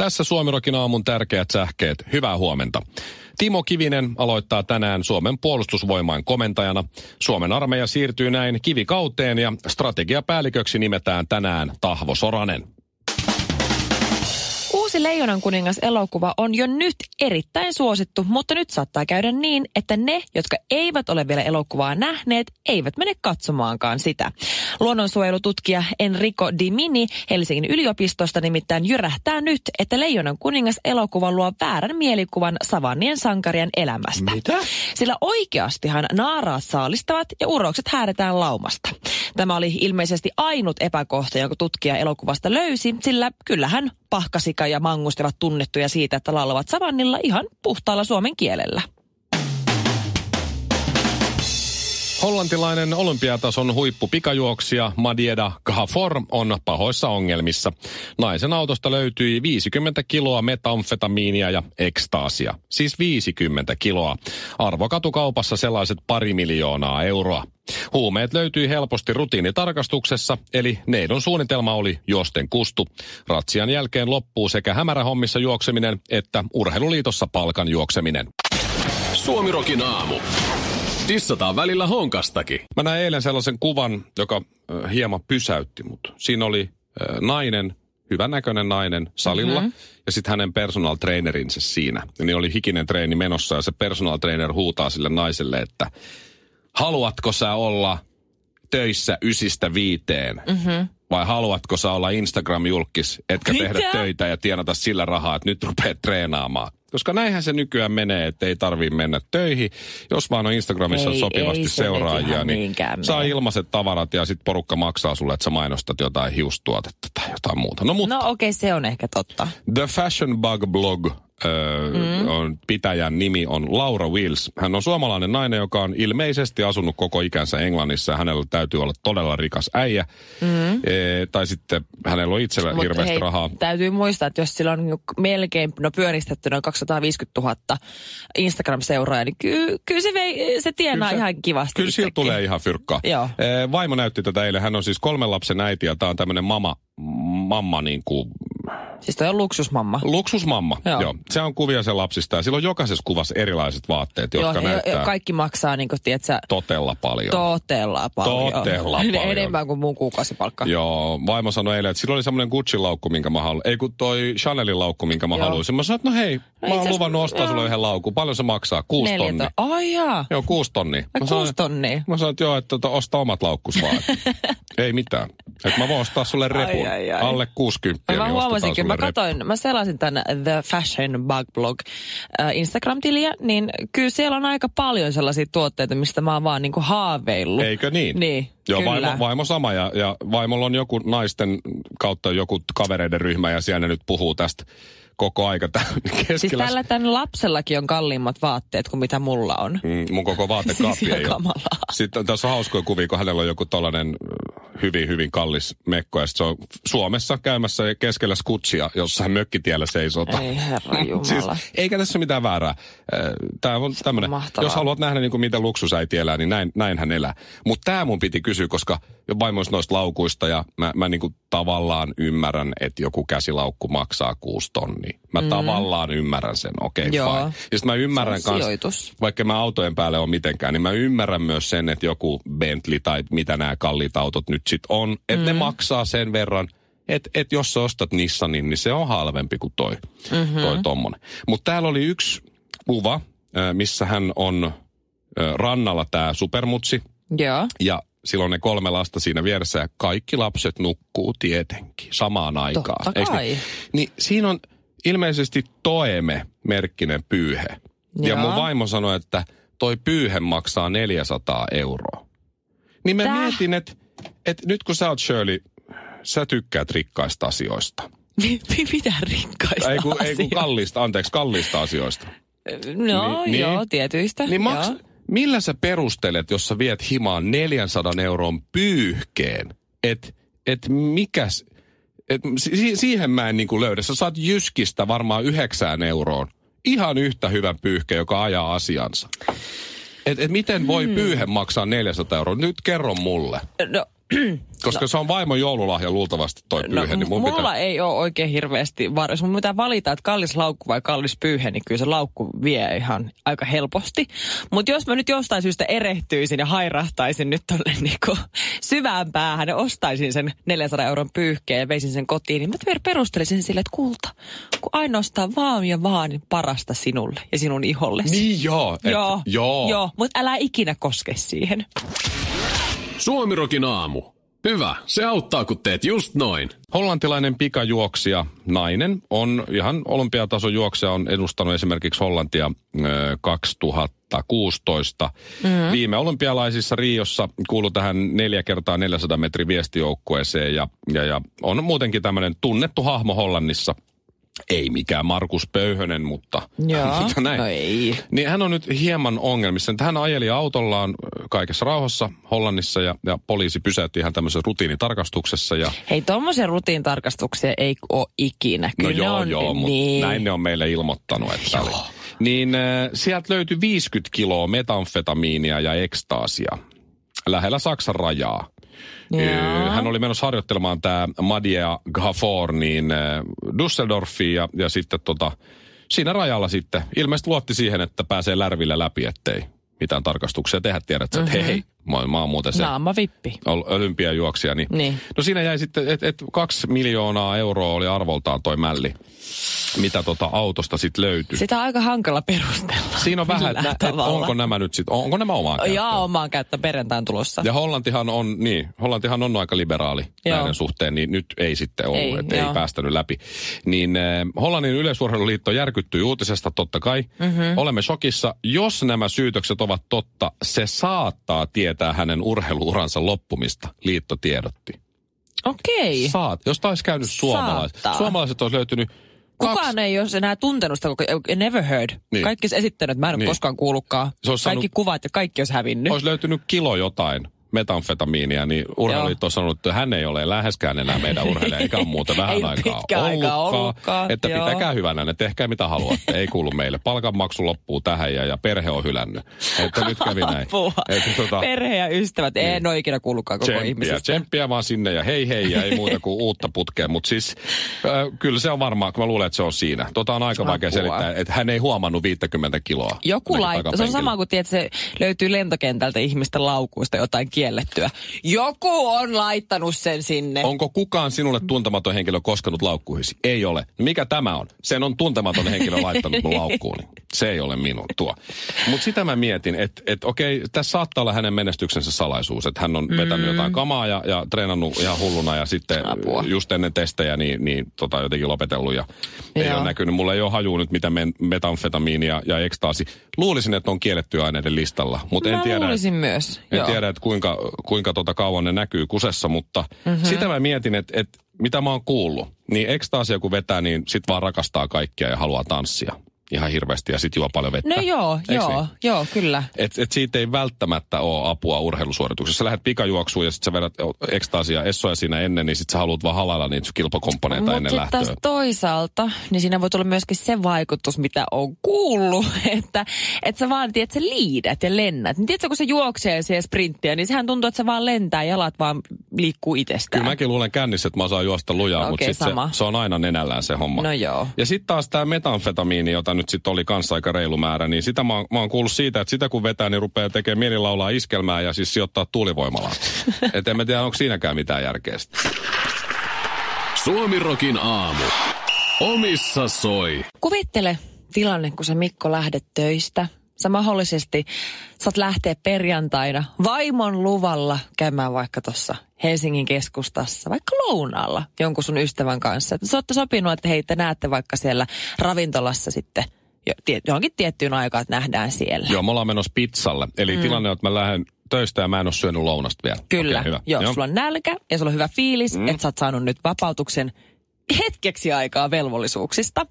Tässä Suomirokin aamun tärkeät sähkeet. Hyvää huomenta. Timo Kivinen aloittaa tänään Suomen puolustusvoimain komentajana. Suomen armeija siirtyy näin kivikauteen ja strategiapäälliköksi nimetään tänään Tahvo Soranen. Uusi Leijonan kuningas elokuva on jo nyt erittäin suosittu, mutta nyt saattaa käydä niin, että ne, jotka eivät ole vielä elokuvaa nähneet, eivät mene katsomaankaan sitä. Luonnonsuojelututkija Enrico Dimini Helsingin yliopistosta nimittäin jyrähtää nyt, että Leijonan kuningas elokuva luo väärän mielikuvan savannien sankarien elämästä. Mitä? Sillä oikeastihan naaraat saalistavat ja urokset häädetään laumasta. Tämä oli ilmeisesti ainut epäkohta, jonka tutkija elokuvasta löysi, sillä kyllähän pahkasika ja mangusti ovat tunnettuja siitä, että laulavat savannilla ihan puhtaalla suomen kielellä. Hollantilainen olympiatason huippu pikajuoksija Madieda Gafor on pahoissa ongelmissa. Naisen autosta löytyi 50 kiloa metamfetamiinia ja ekstaasia. Siis 50 kiloa. Arvokatukaupassa sellaiset pari miljoonaa euroa. Huumeet löytyi helposti rutiinitarkastuksessa, eli neidon suunnitelma oli josten kustu. Ratsian jälkeen loppuu sekä hämärähommissa juokseminen että urheiluliitossa palkan juokseminen. Suomirokin aamu. Tissataan välillä honkastakin. Mä näin eilen sellaisen kuvan, joka äh, hieman pysäytti mut. Siinä oli äh, nainen, hyvännäköinen nainen salilla mm-hmm. ja sitten hänen personal trainerinsä siinä. Ja niin oli hikinen treeni menossa ja se personal trainer huutaa sille naiselle, että haluatko sä olla töissä ysistä viiteen? Mm-hmm. Vai haluatko sä olla Instagram-julkis, etkä Mitä? tehdä töitä ja tienata sillä rahaa, että nyt rupeat treenaamaan? Koska näinhän se nykyään menee, että ei tarvii mennä töihin. Jos vaan on Instagramissa Ei, sopivasti ei se seuraajia, niin saa mene. ilmaiset tavarat ja sitten porukka maksaa sulle, että sä mainostat jotain hiustuotetta tai jotain muuta. No mutta No okei, okay, se on ehkä totta. The Fashion Bug Blog öö, mm. on, pitäjän nimi on Laura Wills. Hän on suomalainen nainen, joka on ilmeisesti asunut koko ikänsä Englannissa hänellä täytyy olla todella rikas äijä. Mm. E, tai sitten hänellä on itsellä Mut hirveästi hei, rahaa. Täytyy muistaa, että jos sillä on niinku melkein, no pyöristetty noin 250 000 Instagram-seuraajaa, niin ky, kyllä se, vei, se tienaa Kyllä se- ihan kivasti Kyllä itsekin. tulee ihan fyrkkaa. Joo. E, vaimo näytti tätä eilen. Hän on siis kolmen lapsen äiti ja tämä on tämmöinen mama, mamma niin kuin Siis toi on luksusmamma. Luksusmamma, joo. Joo. Se on kuvia sen lapsista ja sillä on jokaisessa kuvassa erilaiset vaatteet, jotka Joo, näyttää jo, kaikki maksaa niin kuin, tiedätkö, totella paljon. totella paljon. Totella paljon. Enemmän kuin mun kuukausipalkka. Joo, vaimo sanoi eilen, että sillä oli semmoinen Gucci-laukku, minkä mä haluan. Ei kun toi Chanelin laukku, minkä mä haluaisin. Mä sanoin, että no hei, mä itse oon luvannut ostaa sulle yhden laukun. Paljon se maksaa? Kuusi tonnia. to- Ai jaa. Joo, kuusi tonnia. Mä sanoin, kuusi tonnia. Mä sanoin, että joo, että tota, osta omat laukkus vaan. ei mitään. Että mä voin ostaa sulle repun. ai, ai. Alle 60. Mä niin huomasinkin, mä katoin, mä selasin tämän The Fashion Bug Blog äh, Instagram-tiliä, niin kyllä siellä on aika paljon sellaisia tuotteita, mistä mä oon vaan niinku haaveillut. Eikö niin? Niin, Joo, kyllä. vaimo, vaimo sama ja, ja vaimolla on joku naisten kautta joku kavereiden ryhmä ja siellä ne nyt puhuu tästä koko aika keskellä. Siis tällä tämän lapsellakin on kalliimmat vaatteet kuin mitä mulla on. Mm, mun koko vaatekaappi Siis ei ole. Sitten tässä on hauskoja kuvia, kun hänellä on joku tällainen hyvin, hyvin kallis mekko. Ja se on Suomessa käymässä keskellä skutsia jossain mökkitiellä seisota. Ei herra jumala. Siis, eikä tässä ole mitään väärää. Tämä on tämmöinen, jos haluat nähdä niin kuin mitä luksusäiti elää, niin näin, näin hän elää. Mutta tämä mun piti kysyä, koska jo vaimoista noista laukuista ja mä, mä niin kuin tavallaan ymmärrän, että joku käsilaukku maksaa kuusi tonnia. Mä mm. tavallaan ymmärrän sen, okei okay, Joo. fine. Ja mä ymmärrän kans, sijoitus. vaikka mä autojen päälle on mitenkään, niin mä ymmärrän myös sen, että joku Bentley tai mitä nämä kalliit autot nyt sit on, että mm. ne maksaa sen verran, että et jos sä ostat Nissanin, niin se on halvempi kuin toi, mm-hmm. toi tommonen. Mutta täällä oli yksi kuva, missä hän on rannalla tämä supermutsi, Joo. ja silloin ne kolme lasta siinä vieressä ja kaikki lapset nukkuu tietenkin samaan aikaan. Totta kai. Niin? niin siinä on ilmeisesti Toeme-merkkinen pyyhe. Ja Joo. mun vaimo sanoi, että toi pyyhe maksaa 400 euroa. Niin mä Tää? mietin, että, että nyt kun sä oot Shirley sä tykkäät rikkaista asioista. Mitä rikkaista Ei kun, ei kun asioista? kallista, anteeksi, kallista asioista. No Niin, joo, niin. tietyistä. Niin maks, joo. millä sä perustelet, jos sä viet himaan 400 euron pyyhkeen, että et mikäs, et si- siihen mä en niinku löydä. Sä saat Jyskistä varmaan yhdeksään euroon ihan yhtä hyvän pyyhkeen, joka ajaa asiansa. Et, et miten voi Hmm. pyyhe maksaa 400 euroa? Nyt kerro mulle. No, Koska se on vaimon joululahja luultavasti toi no, pyyhe, niin mun mulla pitää... ei ole oikein hirveästi var... Jos mun pitää valita, että kallis laukku vai kallis pyyhe, niin kyllä se laukku vie ihan aika helposti. Mutta jos mä nyt jostain syystä erehtyisin ja hairahtaisin nyt tonne niinku syvään päähän ja ostaisin sen 400 euron pyyhkeen ja veisin sen kotiin, niin mä per- perustelisin sille, että kulta, kun ainoastaan vaan ja vaan parasta sinulle ja sinun ihollesi. Niin joo. Et, Joo, joo. joo mutta älä ikinä koske siihen. Suomirokin aamu. Hyvä, se auttaa kun teet just noin. Hollantilainen pikajuoksija, nainen, on ihan olympiatason juoksija, on edustanut esimerkiksi Hollantia ö, 2016. Mm-hmm. Viime olympialaisissa Riossa kuului tähän 4 kertaa 400 metrin viestijoukkueeseen ja, ja, ja on muutenkin tämmöinen tunnettu hahmo Hollannissa. Ei mikään Markus Pöyhönen, mutta, Joo, mutta näin. no ei. Niin hän on nyt hieman ongelmissa. Hän ajeli autollaan kaikessa rauhassa Hollannissa ja, ja poliisi pysäytti ihan tämmöisessä rutiinitarkastuksessa ja Hei, tuommoisen rutiintarkastuksia ei ole ikinä. No Kyllä ne joo, on, joo, mutta niin. näin ne on meille ilmoittanut, että oli. Niin äh, sieltä löytyi 50 kiloa metamfetamiinia ja ekstaasia lähellä Saksan rajaa. Joo. Ö, Hän oli menossa harjoittelemaan tämä Madia Gafor niin äh, Düsseldorfiin ja, ja sitten tota, siinä rajalla sitten ilmeisesti luotti siihen, että pääsee lärvillä läpi, ettei mitään tarkastuksia tehdä. Tiedät, mm-hmm. että hei, oon muuten se Naama vippi. ol- olympiajuoksija. Niin, Niin. No siinä jäi sitten, että et kaksi miljoonaa euroa oli arvoltaan toi mälli, mitä tota autosta sitten löytyi. Sitä on aika hankala perustella. Siinä on vähän, että et onko nämä nyt sitten, onko nämä omaa käyttöön? Jaa, omaan käyttö perjantain tulossa. Ja Hollantihan on, niin, Hollantihan on aika liberaali Joo. näiden suhteen, niin nyt ei sitten ollut, Ei, että ei päästänyt läpi. Niin äh, Hollannin yleisurheiluliitto järkyttyi uutisesta totta kai. Mhm. Mm-hmm. Olemme shokissa. Jos nämä syytökset ovat totta, se saattaa tietää hänen urheiluuransa loppumista, liitto tiedotti. Okei. Saat. Jos taisi käynyt suomalaiset. Saattaa. Suomalaiset olisi löytynyt Kukaan ei ole enää tuntenut sitä, koko, never heard. Niin. Kaikki olisi esittänyt, että mä en ole Niin. koskaan kuullutkaan. Se olisi Kaikki saanut- kuvat ja kaikki olisi hävinnyt. olisi löytynyt kilo jotain metamfetamiinia, niin urheiluliitto on sanonut, että hän ei ole läheskään enää meidän urheilija, eikä ole muuten vähän Ei aikaa aikaa ollutkaan, Että joo. pitäkää hyvänä, ne tehkää mitä haluatte, ei kuulu meille. Palkanmaksu loppuu tähän ja, ja perhe on hylännyt. Että nyt kävi näin. Että tota, Perhe ja ystävät, niin. en ole ikinä kuullutkaan koko tsemppiä, ihmisestä. tsemppiä vaan sinne ja hei hei ja ei muuta kuin uutta putkea. Mutta siis äh, kyllä se on varmaan, kun mä luulen, että se on siinä. Tota on aika vaikea Apua. selittää, että hän ei huomannut 50 kiloa. Joku laittaa. Se on sama kuin tiedät, se löytyy lentokentältä ihmisten laukuista jotain kiellettyä. Joku on laittanut sen sinne. Onko kukaan sinulle tuntematon henkilö koskenut laukkuihisi? Ei ole. Mikä tämä on? Sen on tuntematon henkilö laittanut mun laukkuuni. Se ei ole minun tuo. Mutta sitä mä mietin, että et, okei, tässä saattaa olla hänen menestyksensä salaisuus. Että hän on vetänyt jotain kamaa ja, ja treenannut ihan hulluna ja sitten Apua. just ennen testejä niin, niin tota, jotenkin lopetellut ja ei Joo. ole näkynyt. Mulla ei ole hajua nyt, mitä men, metamfetamiini ja, ja ekstaasi. Luulisin, että on kiellettyä aineiden listalla, mutta en tiedä. luulisin myös. En Joo. tiedä, että kuinka, kuinka tota kauan ne näkyy kusessa, mutta mm-hmm. sitä mä mietin, että, että mitä mä oon kuullut. Niin ekstaasia kun vetää, niin sit vaan rakastaa kaikkia ja haluaa tanssia ihan hirveästi ja sit juo paljon vettä. No joo, Eiks joo, niin? joo, kyllä. Et, et siitä ei välttämättä ole apua urheilusuorituksessa. Sä lähdet pikajuoksuun ja sit sä vedät ekstaasia essoja siinä ennen, niin sit sä haluat vaan halailla niitä kilpakomponeita ennen Mutta lähtöä. toisaalta, niin siinä voi tulla myöskin se vaikutus, mitä on kuullut, että, että sä vaan, tiedät, sä liidät ja lennät. Niin tiedätkö, kun se juoksee siellä sprinttiä, niin sehän tuntuu, että se vaan lentää, jalat vaan liikkuu itsestään. Kyllä mäkin luulen kännissä, että mä saan juosta lujaa, Okei, mutta sit se, se on aina nenällään se homma. No joo. Ja sitten taas tämä metamfetamiini, jota nyt sitten oli kanssa aika reilu määrä, niin sitä mä, oon- mä oon kuullut siitä, että sitä kun vetää, niin rupeaa tekemään mielilaulaa iskelmää ja siis sijoittaa tuulivoimalaan. Et en mä tiedä, onko siinäkään mitään järkeä sitten. Suomirokin aamu. Omissa soi. Kuvittele tilanne, kun sä Mikko lähdet töistä. Sä mahdollisesti saat lähteä perjantaina vaimon luvalla käymään vaikka tuossa Helsingin keskustassa, vaikka lounaalla jonkun sun ystävän kanssa. Sä ootte sopinut, että hei, te näette vaikka siellä ravintolassa sitten johonkin tiettyyn aikaan, että nähdään siellä. Joo, me ollaan menossa pizzalle. Eli mm. tilanne on, että mä lähden töistä ja mä en ole syönyt lounasta vielä. Kyllä, Okei, hyvä. joo, sulla on nälkä ja sulla on hyvä fiilis, mm. että sä oot saanut nyt vapautuksen hetkeksi aikaa velvollisuuksista.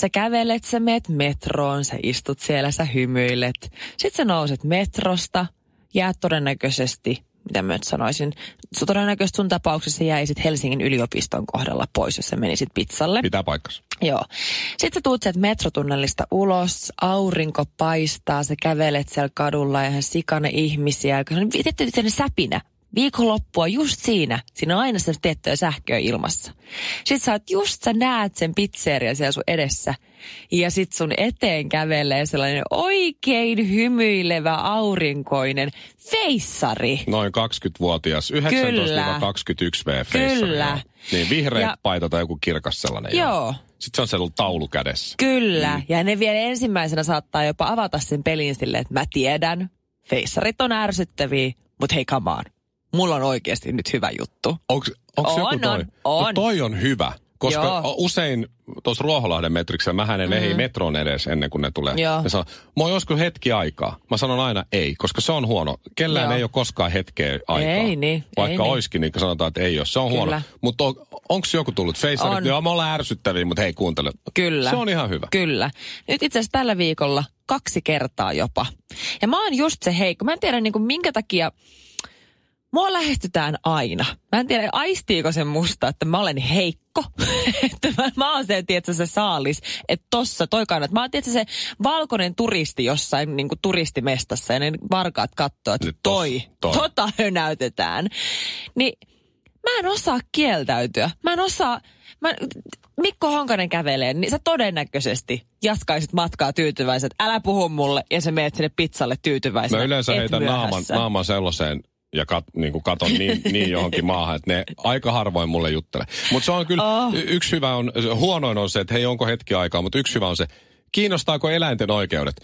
Sä kävelet, sä meet metroon, sä istut siellä, sä hymyilet. Sitten sä nouset metrosta, jäät todennäköisesti, mitä mä nyt sanoisin, su- todennäköisesti sun tapauksessa jäisit Helsingin yliopiston kohdalla pois, jos sä menisit pizzalle. Pitää paikkansa. Joo. Sitten sä tuut sieltä metrotunnelista ulos, aurinko paistaa, sä kävelet siellä kadulla ja ihan sikane ihmisiä. Se on tietty säpinä. Viikonloppua just siinä. Siinä on aina se tiettyä sähköä ilmassa. Sitten sä oot just, sä näet sen pizzeria siellä sun edessä. Ja sit sun eteen kävelee sellainen oikein hymyilevä aurinkoinen feissari. Noin 20-vuotias, 19-21 V Kyllä. joo. Niin vihreä Ja- paita tai joku kirkas sellainen. Joo. Sitten se on sellainen taulu kädessä. Kyllä, mm. ja ne vielä ensimmäisenä saattaa jopa avata sen pelin silleen, että mä tiedän, feissarit on ärsyttäviä, mutta hei on. Mulla on oikeasti nyt hyvä juttu. Onko onko On, joku toi? on, on. No toi on hyvä. Koska Joo. Usein tuossa Ruoholahden metriksellä mähän en mm. ehdi metroon edes ennen kuin ne tulee. Joo. Ne sanoo, mä oon joskus hetki aikaa. Mä sanon aina ei, koska se on huono. Kellään Joo. ei ole koskaan hetkeä aikaa. Ei niin, Vaikka ei niin. oiskin, niin sanotaan, että ei ole. Se on Kyllä. huono. Mutta on, onko joku tullut Facerit? On. Joo, me ollaan ärsyttäviä, mutta hei kuuntele. Kyllä. Se on ihan hyvä. Kyllä. Nyt itse asiassa tällä viikolla kaksi kertaa jopa. Ja mä oon just se heikko. Mä en tiedä niin kuin minkä takia mua lähestytään aina. Mä en tiedä, aistiiko se musta, että mä olen heikko. että mä, mä oon se, tiedätkö, se saalis. Että tossa, toi kannat. Mä oon, tiedätkö, se valkoinen turisti jossain niin kuin turistimestassa ja ne varkaat katsoo, että Nyt toi, toi. tota hönäytetään. Niin mä en osaa kieltäytyä. Mä en osaa, mä, Mikko Honkanen kävelee, niin sä todennäköisesti jatkaisit matkaa tyytyväiset. Älä puhu mulle ja sä meet sinne pizzalle tyytyväisenä. Mä yleensä heitän naaman, naaman sellaiseen ja kat, niin kuin katon niin, niin johonkin maahan, että ne aika harvoin mulle juttelee. Mutta se on kyllä, Oh. yksi hyvä on, huonoin on se, että hei onko hetki aikaa, mutta yksi hyvä on se, kiinnostaako eläinten oikeudet?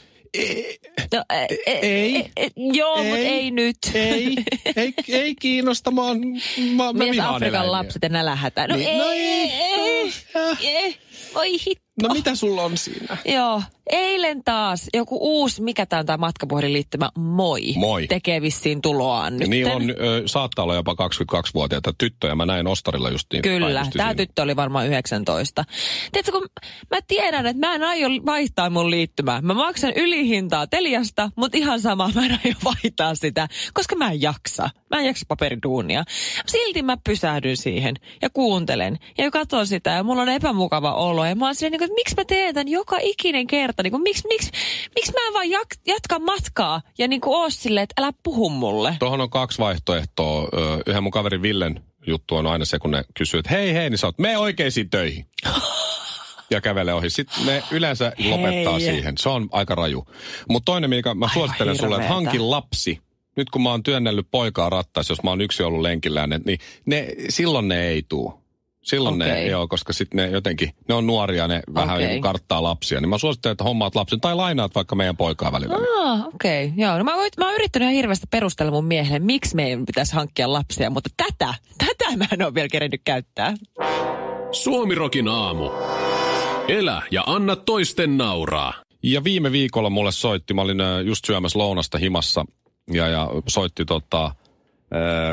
No, e, e, Ei. E, e, joo, mutta ei nyt. Ei, ei, ei kiinnosta, mä, oon, mä, mä Mies Afrikan eläimiä. lapset ja nälähätä. No, Niin, ei, no ei, ei. ei, ei. Voi hitto. No mitä sulla on siinä? Joo, eilen taas joku uusi, mikä tämä on tämä matkapuhelinliittymä, Moi. Moi. Tekee vissiin tuloaan nyt. Niillä on, ö, saattaa olla jopa 22-vuotiaita tyttöjä. Mä näin Ostarilla just niin. Kyllä, tämä siinä. tyttö oli varmaan 19. Tiedätkö, kun mä tiedän, että mä en aio vaihtaa mun liittymää. Mä maksan ylihintaa Teliasta, mutta ihan sama, mä en aio vaihtaa sitä, koska mä en jaksa. Mä en jaksa paperiduunia. Silti mä pysähdyn siihen ja kuuntelen ja katson sitä ja mulla on epämukava olo. Ja mä oon niin kuin, että miksi mä teen tämän joka ikinen kerta? Niin kuin, miksi, miksi, miksi mä en vaan jak, jatka matkaa ja niin kuin oo silleen, että älä puhu mulle. Tuohon on kaksi vaihtoehtoa. Yhden mun kaverin Villen juttu on aina se, kun ne kysyy, että hei hei, niin sä oot, mene oikeisiin töihin. ja kävelee ohi. Sitten ne yleensä lopettaa Hei. siihen. Se on aika raju. Mutta toinen, mikä mä Aivan suosittelen sulle, että hirveetä. hanki lapsi. Nyt kun mä oon työnnellyt poikaa rattaissa, jos mä oon yksi ollut lenkillään, niin ne, silloin ne ei tuu. Silloin okay. ne, joo, koska sitten ne jotenkin, ne on nuoria, ne vähän okay. karttaa lapsia. Niin mä suosittelen, että hommaat lapsen tai lainaat vaikka meidän poikaa välillä. Ah, okei. Okay. Joo, no mä, voit, mä oon yrittänyt ihan hirveästi perustella mun miehelle, miksi meidän pitäisi hankkia lapsia, mutta tätä, tätä mä en ole vielä kerennyt käyttää. Suomirokin aamu. Elä ja anna toisten nauraa. Ja viime viikolla mulle soitti, mä olin just syömässä lounasta himassa ja, ja soitti tota,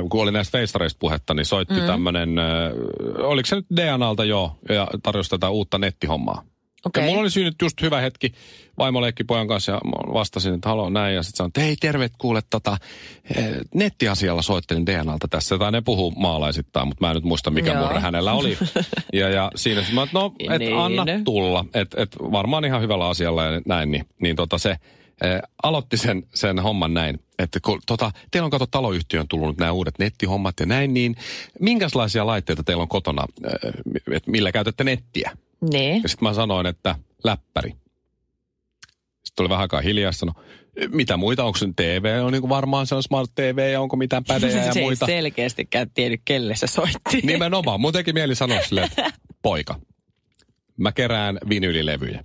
kun oli näistä feistareista puhetta, niin soitti mm. tämmönen, ö, oliko se nyt DNAlta joo, ja tarjosi tätä uutta nettihommaa. Okei. Ja mulla oli siinä nyt just hyvä hetki vaimo leikki pojan kanssa ja vastasin, että haluan näin. Ja sitten sanoin, että hei terve kuule tota, eh, nettiasialla soittelin DNAlta tässä. Tai ne puhuu maalaisittain, mutta mä en nyt muista mikä Joo. murre hänellä oli. ja, ja siinä mä että no, et Niin. anna tulla. Että et varmaan ihan hyvällä asialla ja näin. Niin, niin tota se eh, aloitti sen, sen homman näin. Että kun tota, teillä on kato taloyhtiön tullut nämä uudet nettihommat ja näin, niin minkälaisia laitteita teillä on kotona, että millä käytätte nettiä? Niin. Ja sitten mä sanoin, että läppäri. Sitten oli vähän aikaa hiljaa, sano, mitä muita, onko se TV, on niin varmaan se on Smart TV ja onko mitään pädejä ja se muita. ei selkeästikään tiennyt, kelle se soitti. Nimenomaan, mun teki mieli sanoa silleen, että poika, mä kerään vinylilevyjä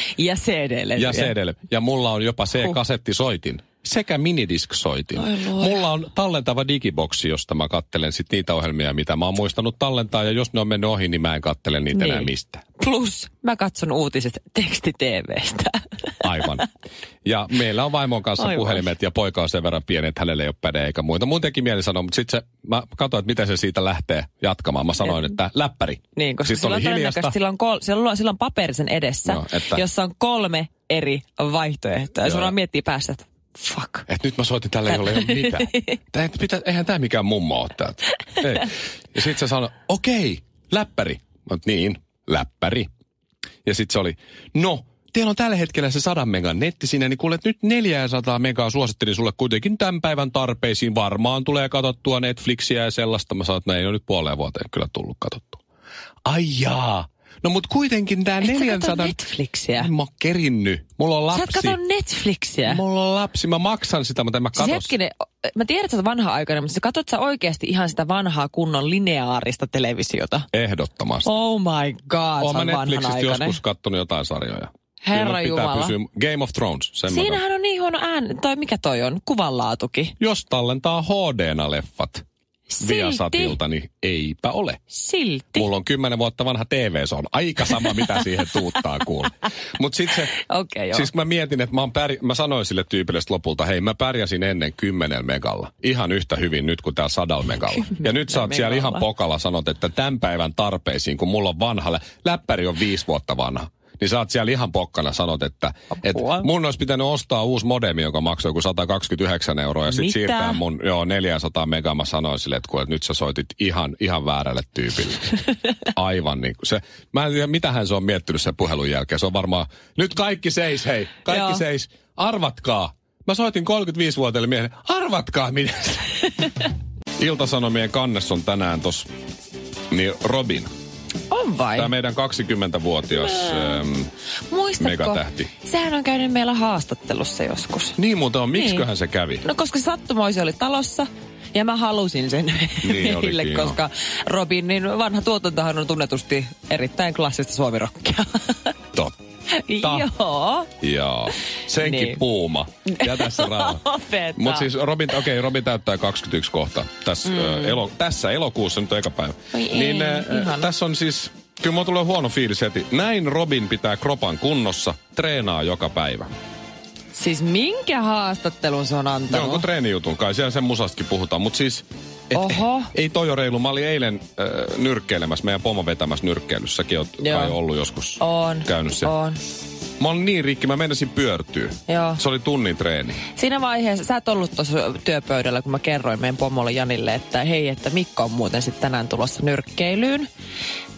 Ja CD-levyjä. ja cd ja mulla on jopa C-kasettisoitin sekä minidisk-soitin. Mulla on tallentava digiboksi, josta mä kattelen sit niitä ohjelmia, mitä mä oon muistanut tallentaa, ja jos ne on mennyt ohi, niin mä en kattele niitä Niin. enää mistään. Plus, mä katson uutiset teksti-TVstä. Aivan. Ja meillä on vaimon kanssa Aivan. puhelimet ja poika on sen verran pieni, että hänelle ei ole päde eikä muita. Mun teki mieli sanoa, mutta sitten se, mä katsoin, että miten se siitä lähtee jatkamaan. Mä sanoin, että läppäri. Niin, koska sillä on oli hiljasta. sillä on, kol, sillä on, sillä on paperisen edessä, Joo, että- jossa on kolme eri vaihtoehtoa. Ja on miettiä päästä, että fuck. että nyt mä soitin tälle, jolle ei ole mitään. Tää, pitä, eihän tämä mikään mummo ole täältä. Ei. Ja sitten se sanoi, okei, läppäri. Mä niin, läppäri. Ja sitten se oli, no, teillä on tällä hetkellä se 100 megan netti sinne, niin kuulet nyt 400 megaa suosittelin sulle kuitenkin tämän päivän tarpeisiin. Varmaan tulee katsottua Netflixiä ja sellaista. Mä sanoin, että ei ole nyt puoleen vuoteen kyllä tullut katsottua. Ai jaa. No mut kuitenkin tää Et sä 400... katso Netflixiä? Mä oon kerinnyt. Mulla on Sä et lapsi. katso Netflixiä? Mulla on lapsi. Mä maksan sitä, mutta en mä Siis katso hetkinen, mä tiedän, että sä oot vanha aikainen, mutta sä katsot sä oikeasti ihan sitä vanhaa kunnon lineaarista televisiota? Ehdottomasti. Oh my god, Oon sä mä oot Netflixistä joskus kattonut jotain sarjoja. Herra Kyllä pitää Jumala. Pysyä, Game of Thrones. Sanon. Siinähän on niin huono ääni, tai mikä toi on, kuvanlaatuki. Jos tallentaa HD-leffat Viasatilta, niin eipä ole. silti. Mulla on kymmenen vuotta vanha TV, se on aika sama, mitä siihen tuuttaa kuule. Mutta sitten se, Okei, joo. siis mä mietin, että mä, oon pär, mä sanoin sille tyypille lopulta, hei mä pärjäsin ennen 10 megalla. Ihan yhtä hyvin nyt kuin täällä sadalla megalla. Ja nyt sä oot siellä ihan pokalla sanot, että tämän päivän tarpeisiin, kun mulla on vanhalle, läppäri on viisi vuotta vanha. Niin sä oot siellä ihan pokkana sanot, että, Apua. mun olisi pitänyt ostaa uusi modemi, joka maksoi joku 129 euroa ja sitten Mitä? siirtää mun joo, 400 megaa. Mä sanoin sille, että, kuule, että nyt sä soitit ihan, ihan väärälle tyypille. Aivan niin kuin se. Mä en tiedä, mitähän se on miettinyt sen puhelun jälkeen. Se on varmaan, nyt kaikki seis, hei. Kaikki Joo. seis. Arvatkaa. Mä soitin 35-vuotiaille miehelle. Arvatkaa, mitä se- Iltasanomien kannes on tänään tos, niin Robin. On vai? Tämä meidän 20-vuotias... Ähm, Muistatko? megatähti. Sehän on käynyt meillä haastattelussa joskus. niin muuten on, miksiköhän Niin. se kävi? No koska sattumoisi oli talossa. Ja mä halusin sen Niin meille, koska Robinin vanha tuotantohan on tunnetusti erittäin klassista suomirokkia. Joo. Joo. Senkin Niin. puuma. Jätä se rauha. Mutta siis Robin, okei, okay, Robin täyttää 21 kohta. Tässä, mm. ö, elo, tässä elokuussa nyt on eka päivä. Oi niin ö, ihana. tässä on siis, kyllä mulla tulee huono fiilis heti. Näin Robin pitää kropan kunnossa, treenaa joka päivä. Siis minkä haastattelun se on antanut? Jonkun treenijutun kai, siellä sen musastakin puhutaan. Mutta siis, et, Oho. ei toi ole reilu. Mä olin eilen äh, nyrkkeilemässä, meidän pomo vetämässä nyrkkeilyssäkin. Oot Joo. kai ollut joskus On. käynyt se. On. Mä olin niin rikki, mä menisin pyörtyä. Joo. Se oli tunnin treeni. Siinä vaiheessa, sä et ollut tuossa työpöydällä, kun mä kerroin meidän pomolle Janille, että hei, että Mikko on muuten sitten tänään tulossa nyrkkeilyyn.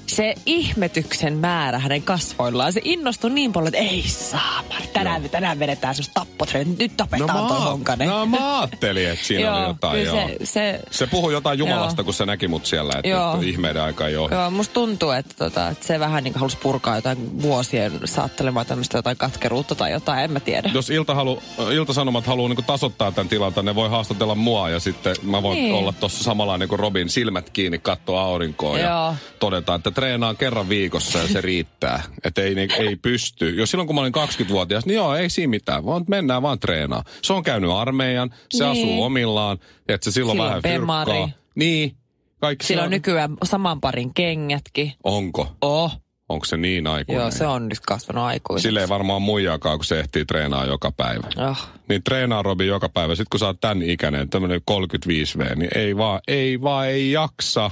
Se ihmetyksen määrä hänen kasvoillaan, se innostui niin paljon, että ei saa, tänään, tänään vedetään semmoista tappotreeniä, nyt tapetaan toi honkanen. no mä ajattelin, että siinä Joo, oli jotain. Joo. se, se, Se puhui jotain Jumalasta, Joo. kun se näki mut siellä, että Joo. nyt ihmeiden aika ei ole. Joo, musta tuntuu, että, tota, että se vähän niin halusi purkaa jotain vuosien saattelemaa tämmöistä jotain katkeruutta tai jotain, en mä tiedä. Jos Ilta halu, Ilta-Sanomat haluaa niin tasoittaa tämän tilanta, ne voi haastatella mua ja sitten mä voin Niin. olla tuossa samalla niin kuin Robin silmät kiinni, katsoa aurinkoa Joo. ja todeta, että treenaan kerran viikossa ja se riittää. Että ei, niin- ei pysty. Jos silloin kun mä olin 20-vuotias, niin joo, ei siinä mitään, vaan mennään vaan treenaa. Se on käynyt armeijan, se Niin. asuu omillaan, että se silloin, Silloin vähän bemari. fyrkkaa. Niin. Kaikki Sillä se on nykyään saman parin kengätkin. Onko? Oh, Onko se niin aikuinen? joo, se on nyt kasvanut aikuiseksi. Sille ei varmaan muijaakaan, kun se ehtii treenaa joka päivä. Oh. Niin treenaa Robi joka päivä. Sitten kun sä oot tän ikäinen, tämmönen 35V, niin ei vaan, ei vaan, ei jaksa.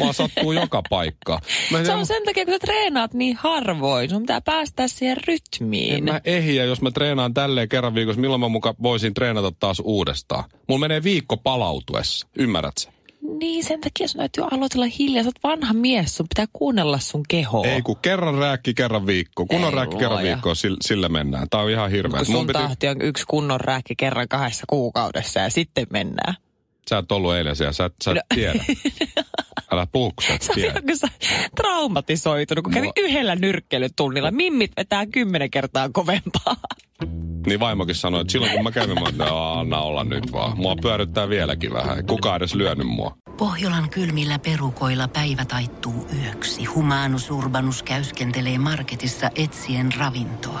Vaan sattuu joka paikka. Mä, Se on sen takia, kun sä treenaat niin harvoin. Sun pitää päästä siihen en rytmiin. mä ehjä, jos mä treenaan tälleen kerran viikossa, milloin mä muka voisin treenata taas uudestaan. Mulla menee viikko palautuessa. Ymmärrät sä? Niin, sen takia sun täytyy aloitella hiljaa. Sä oot vanha mies, sun pitää kuunnella sun kehoa. Ei kun kerran rääkki, kerran viikko. Kun on Ei rääkki kerran luoja. viikkoa, sillä, sillä mennään. Tää on ihan hirveä. kun sun tahti on yksi kunnon rääkki kerran kahdessa kuukaudessa ja sitten mennään. Sä et ollut eilen siellä, sä et, sä et No. tiedä. Älä puhu, kun sä et Sä tiedä. joku traumatisoitunut, kun kävi Mua- yhdellä nyrkkeilytunnilla. Mimmit vetää kymmenen kertaa kovempaa. Niin vaimokin sanoi, että silloin kun mä kävin, mä että anna olla nyt vaan. Mua pyöryttää vieläkin vähän. Kuka edes lyönyt mua. Pohjolan kylmillä perukoilla päivä taittuu yöksi. Humanus Urbanus käyskentelee marketissa etsien ravintoa.